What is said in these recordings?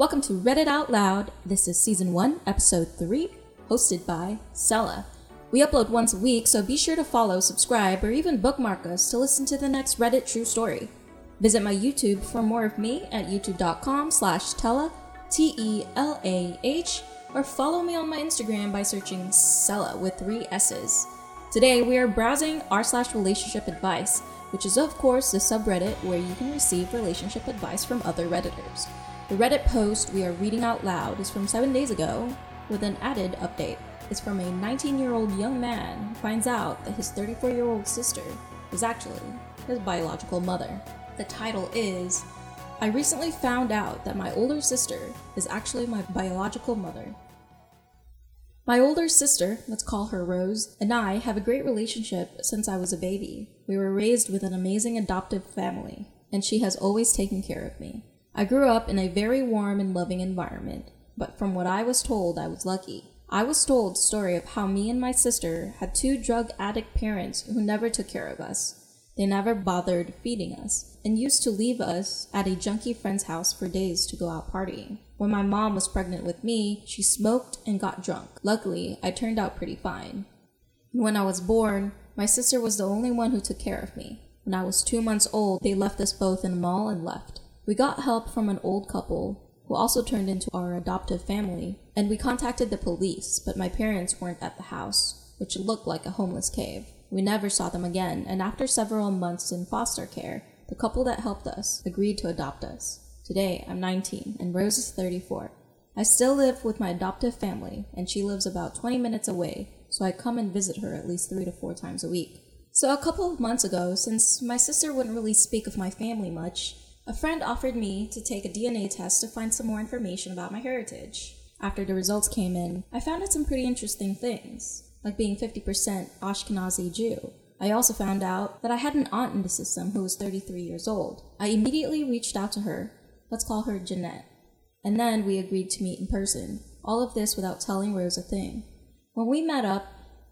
Welcome to Reddit Out Loud. This is season 1, episode 3, hosted by Sella. We upload once a week, so be sure to follow, subscribe, or even bookmark us to listen to the next Reddit true story. Visit my YouTube for more of me at youtube.com slash Telah, T-E-L-A-H, or follow me on my Instagram by searching Sella with three S's. Today, we are browsing r slash relationship advice, which is of course the subreddit where you can receive relationship advice from other Redditors. The Reddit post we are reading out loud is from seven days ago, with an added update. It's from a 19 year old young man who finds out that his 34 year old sister is actually his biological mother. The title is I recently found out that my older sister is actually my biological mother. My older sister, let's call her Rose, and I have a great relationship since I was a baby. We were raised with an amazing adoptive family, and she has always taken care of me. I grew up in a very warm and loving environment, but from what I was told, I was lucky. I was told the story of how me and my sister had two drug addict parents who never took care of us. They never bothered feeding us, and used to leave us at a junkie friend's house for days to go out partying. When my mom was pregnant with me, she smoked and got drunk. Luckily, I turned out pretty fine. When I was born, my sister was the only one who took care of me. When I was two months old, they left us both in a mall and left. We got help from an old couple who also turned into our adoptive family, and we contacted the police, but my parents weren't at the house, which looked like a homeless cave. We never saw them again, and after several months in foster care, the couple that helped us agreed to adopt us. Today, I'm 19, and Rose is 34. I still live with my adoptive family, and she lives about 20 minutes away, so I come and visit her at least three to four times a week. So, a couple of months ago, since my sister wouldn't really speak of my family much, a friend offered me to take a DNA test to find some more information about my heritage. After the results came in, I found out some pretty interesting things, like being 50% Ashkenazi Jew. I also found out that I had an aunt in the system who was 33 years old. I immediately reached out to her, let's call her Jeanette, and then we agreed to meet in person. All of this without telling Rose a thing. When we met up,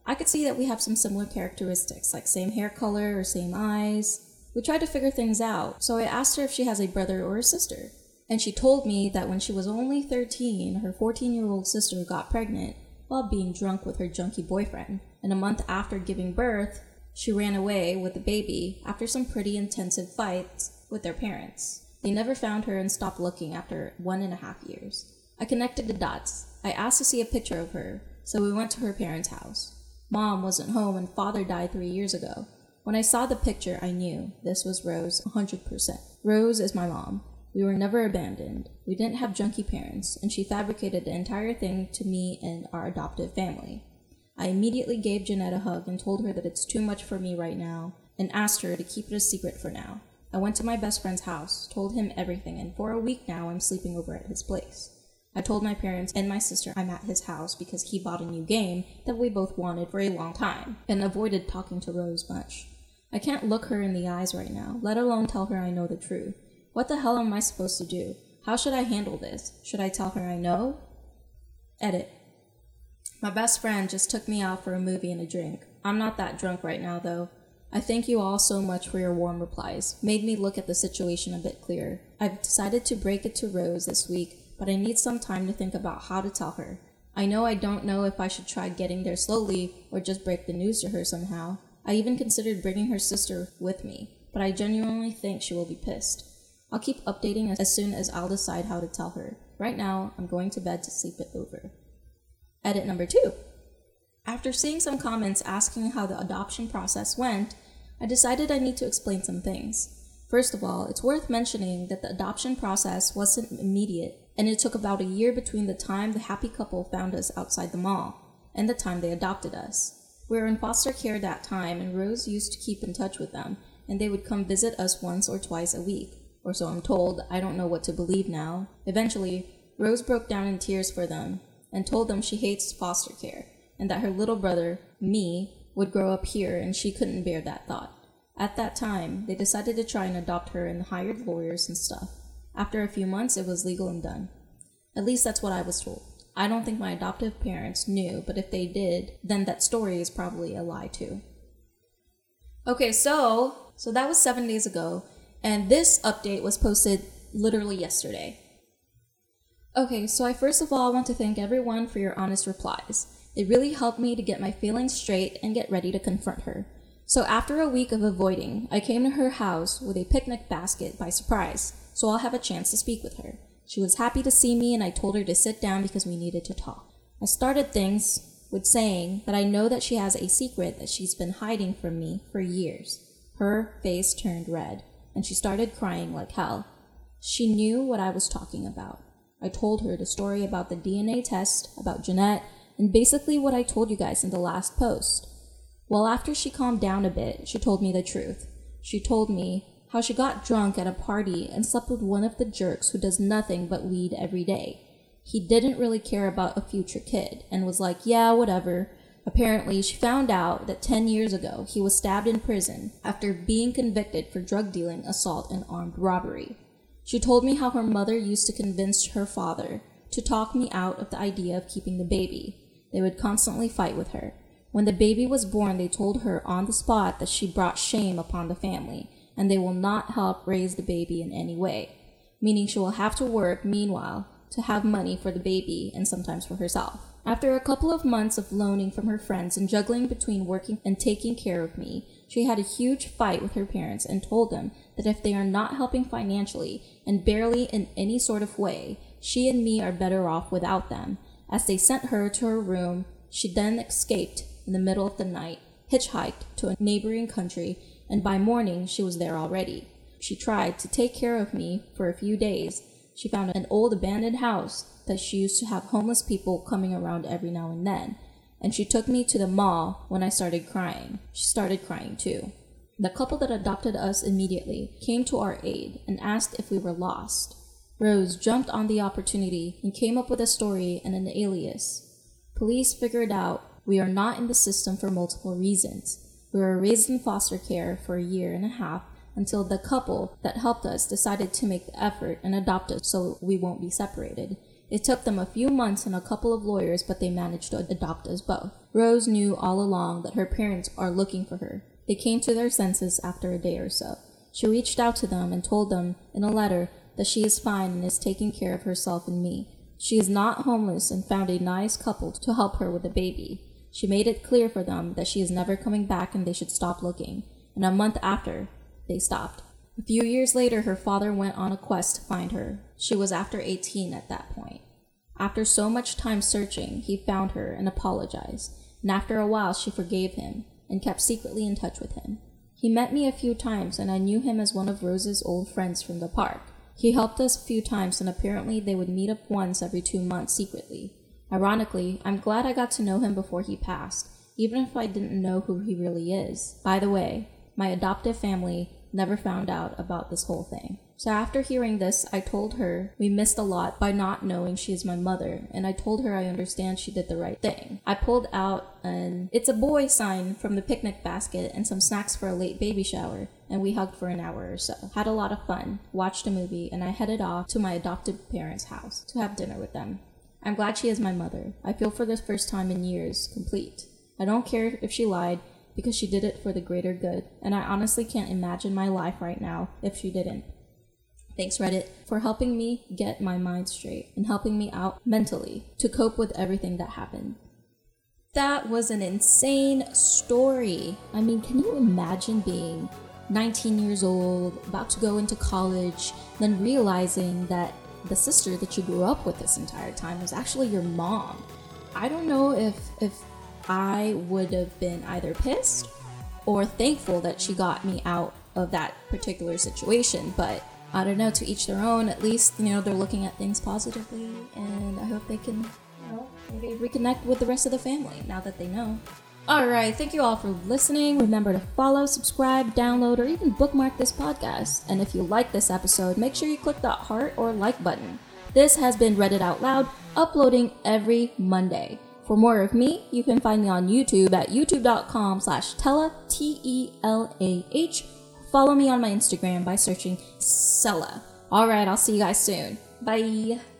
I could see that we have some similar characteristics, like same hair color or same eyes, we tried to figure things out, so I asked her if she has a brother or a sister. And she told me that when she was only 13, her 14 year old sister got pregnant while being drunk with her junkie boyfriend. And a month after giving birth, she ran away with the baby after some pretty intensive fights with their parents. They never found her and stopped looking after one and a half years. I connected the dots. I asked to see a picture of her, so we went to her parents' house. Mom wasn't home and father died three years ago. When I saw the picture, I knew this was Rose 100%. Rose is my mom. We were never abandoned. We didn't have junkie parents, and she fabricated the entire thing to me and our adoptive family. I immediately gave Jeanette a hug and told her that it's too much for me right now, and asked her to keep it a secret for now. I went to my best friend's house, told him everything, and for a week now I'm sleeping over at his place. I told my parents and my sister I'm at his house because he bought a new game that we both wanted for a long time, and avoided talking to Rose much. I can't look her in the eyes right now, let alone tell her I know the truth. What the hell am I supposed to do? How should I handle this? Should I tell her I know? Edit. My best friend just took me out for a movie and a drink. I'm not that drunk right now, though. I thank you all so much for your warm replies. Made me look at the situation a bit clearer. I've decided to break it to Rose this week, but I need some time to think about how to tell her. I know I don't know if I should try getting there slowly or just break the news to her somehow. I even considered bringing her sister with me, but I genuinely think she will be pissed. I'll keep updating as soon as I'll decide how to tell her. Right now, I'm going to bed to sleep it over. Edit number two. After seeing some comments asking how the adoption process went, I decided I need to explain some things. First of all, it's worth mentioning that the adoption process wasn't immediate, and it took about a year between the time the happy couple found us outside the mall and the time they adopted us. We were in foster care that time, and Rose used to keep in touch with them, and they would come visit us once or twice a week. Or so I'm told, I don't know what to believe now. Eventually, Rose broke down in tears for them and told them she hates foster care and that her little brother, me, would grow up here and she couldn't bear that thought. At that time, they decided to try and adopt her and hired lawyers and stuff. After a few months, it was legal and done. At least that's what I was told. I don't think my adoptive parents knew, but if they did, then that story is probably a lie too. Okay, so so that was 7 days ago and this update was posted literally yesterday. Okay, so I first of all want to thank everyone for your honest replies. It really helped me to get my feelings straight and get ready to confront her. So after a week of avoiding, I came to her house with a picnic basket by surprise, so I'll have a chance to speak with her. She was happy to see me and I told her to sit down because we needed to talk. I started things with saying that I know that she has a secret that she's been hiding from me for years. Her face turned red and she started crying like hell. She knew what I was talking about. I told her the story about the DNA test, about Jeanette, and basically what I told you guys in the last post. Well, after she calmed down a bit, she told me the truth. She told me how she got drunk at a party and slept with one of the jerks who does nothing but weed every day. He didn't really care about a future kid and was like, yeah, whatever. Apparently, she found out that 10 years ago he was stabbed in prison after being convicted for drug dealing, assault, and armed robbery. She told me how her mother used to convince her father to talk me out of the idea of keeping the baby. They would constantly fight with her. When the baby was born, they told her on the spot that she brought shame upon the family, and they will not help raise the baby in any way, meaning she will have to work, meanwhile, to have money for the baby and sometimes for herself. After a couple of months of loaning from her friends and juggling between working and taking care of me, she had a huge fight with her parents and told them that if they are not helping financially and barely in any sort of way, she and me are better off without them. As they sent her to her room, she then escaped in the middle of the night, hitchhiked to a neighboring country, and by morning she was there already. She tried to take care of me for a few days. She found an old abandoned house that she used to have homeless people coming around every now and then, and she took me to the mall when I started crying. She started crying too. The couple that adopted us immediately came to our aid and asked if we were lost. Rose jumped on the opportunity and came up with a story and an alias. Police figured out we are not in the system for multiple reasons. We were raised in foster care for a year and a half until the couple that helped us decided to make the effort and adopt us so we won't be separated. It took them a few months and a couple of lawyers, but they managed to adopt us both. Rose knew all along that her parents are looking for her. They came to their senses after a day or so. She reached out to them and told them in a letter that she is fine and is taking care of herself and me. She is not homeless and found a nice couple to help her with the baby. She made it clear for them that she is never coming back and they should stop looking. And a month after, they stopped. A few years later, her father went on a quest to find her. She was after 18 at that point. After so much time searching, he found her and apologized, and after a while, she forgave him and kept secretly in touch with him. He met me a few times, and I knew him as one of Rose's old friends from the park. He helped us a few times, and apparently they would meet up once every two months secretly. Ironically, I'm glad I got to know him before he passed, even if I didn't know who he really is. By the way, my adoptive family never found out about this whole thing. So after hearing this, I told her we missed a lot by not knowing she is my mother, and I told her I understand she did the right thing. I pulled out an it's a boy sign from the picnic basket and some snacks for a late baby shower, and we hugged for an hour or so. Had a lot of fun, watched a movie, and I headed off to my adopted parents' house to have dinner with them. I'm glad she is my mother. I feel for the first time in years complete. I don't care if she lied because she did it for the greater good, and I honestly can't imagine my life right now if she didn't. Thanks, Reddit, for helping me get my mind straight and helping me out mentally to cope with everything that happened. That was an insane story. I mean, can you imagine being 19 years old, about to go into college, then realizing that the sister that you grew up with this entire time was actually your mom? I don't know if if I would have been either pissed or thankful that she got me out of that particular situation. But I don't know, to each their own. At least, you know, they're looking at things positively, and I hope they can, you know, maybe reconnect with the rest of the family now that they know. Alright, thank you all for listening. Remember to follow, subscribe, download, or even bookmark this podcast. And if you like this episode, make sure you click that heart or like button. This has been Reddit Out Loud, uploading every Monday. For more of me, you can find me on YouTube at youtube.com slash Telah, T-E-L-A-H. Follow me on my Instagram by searching Sella. Alright, I'll see you guys soon. Bye!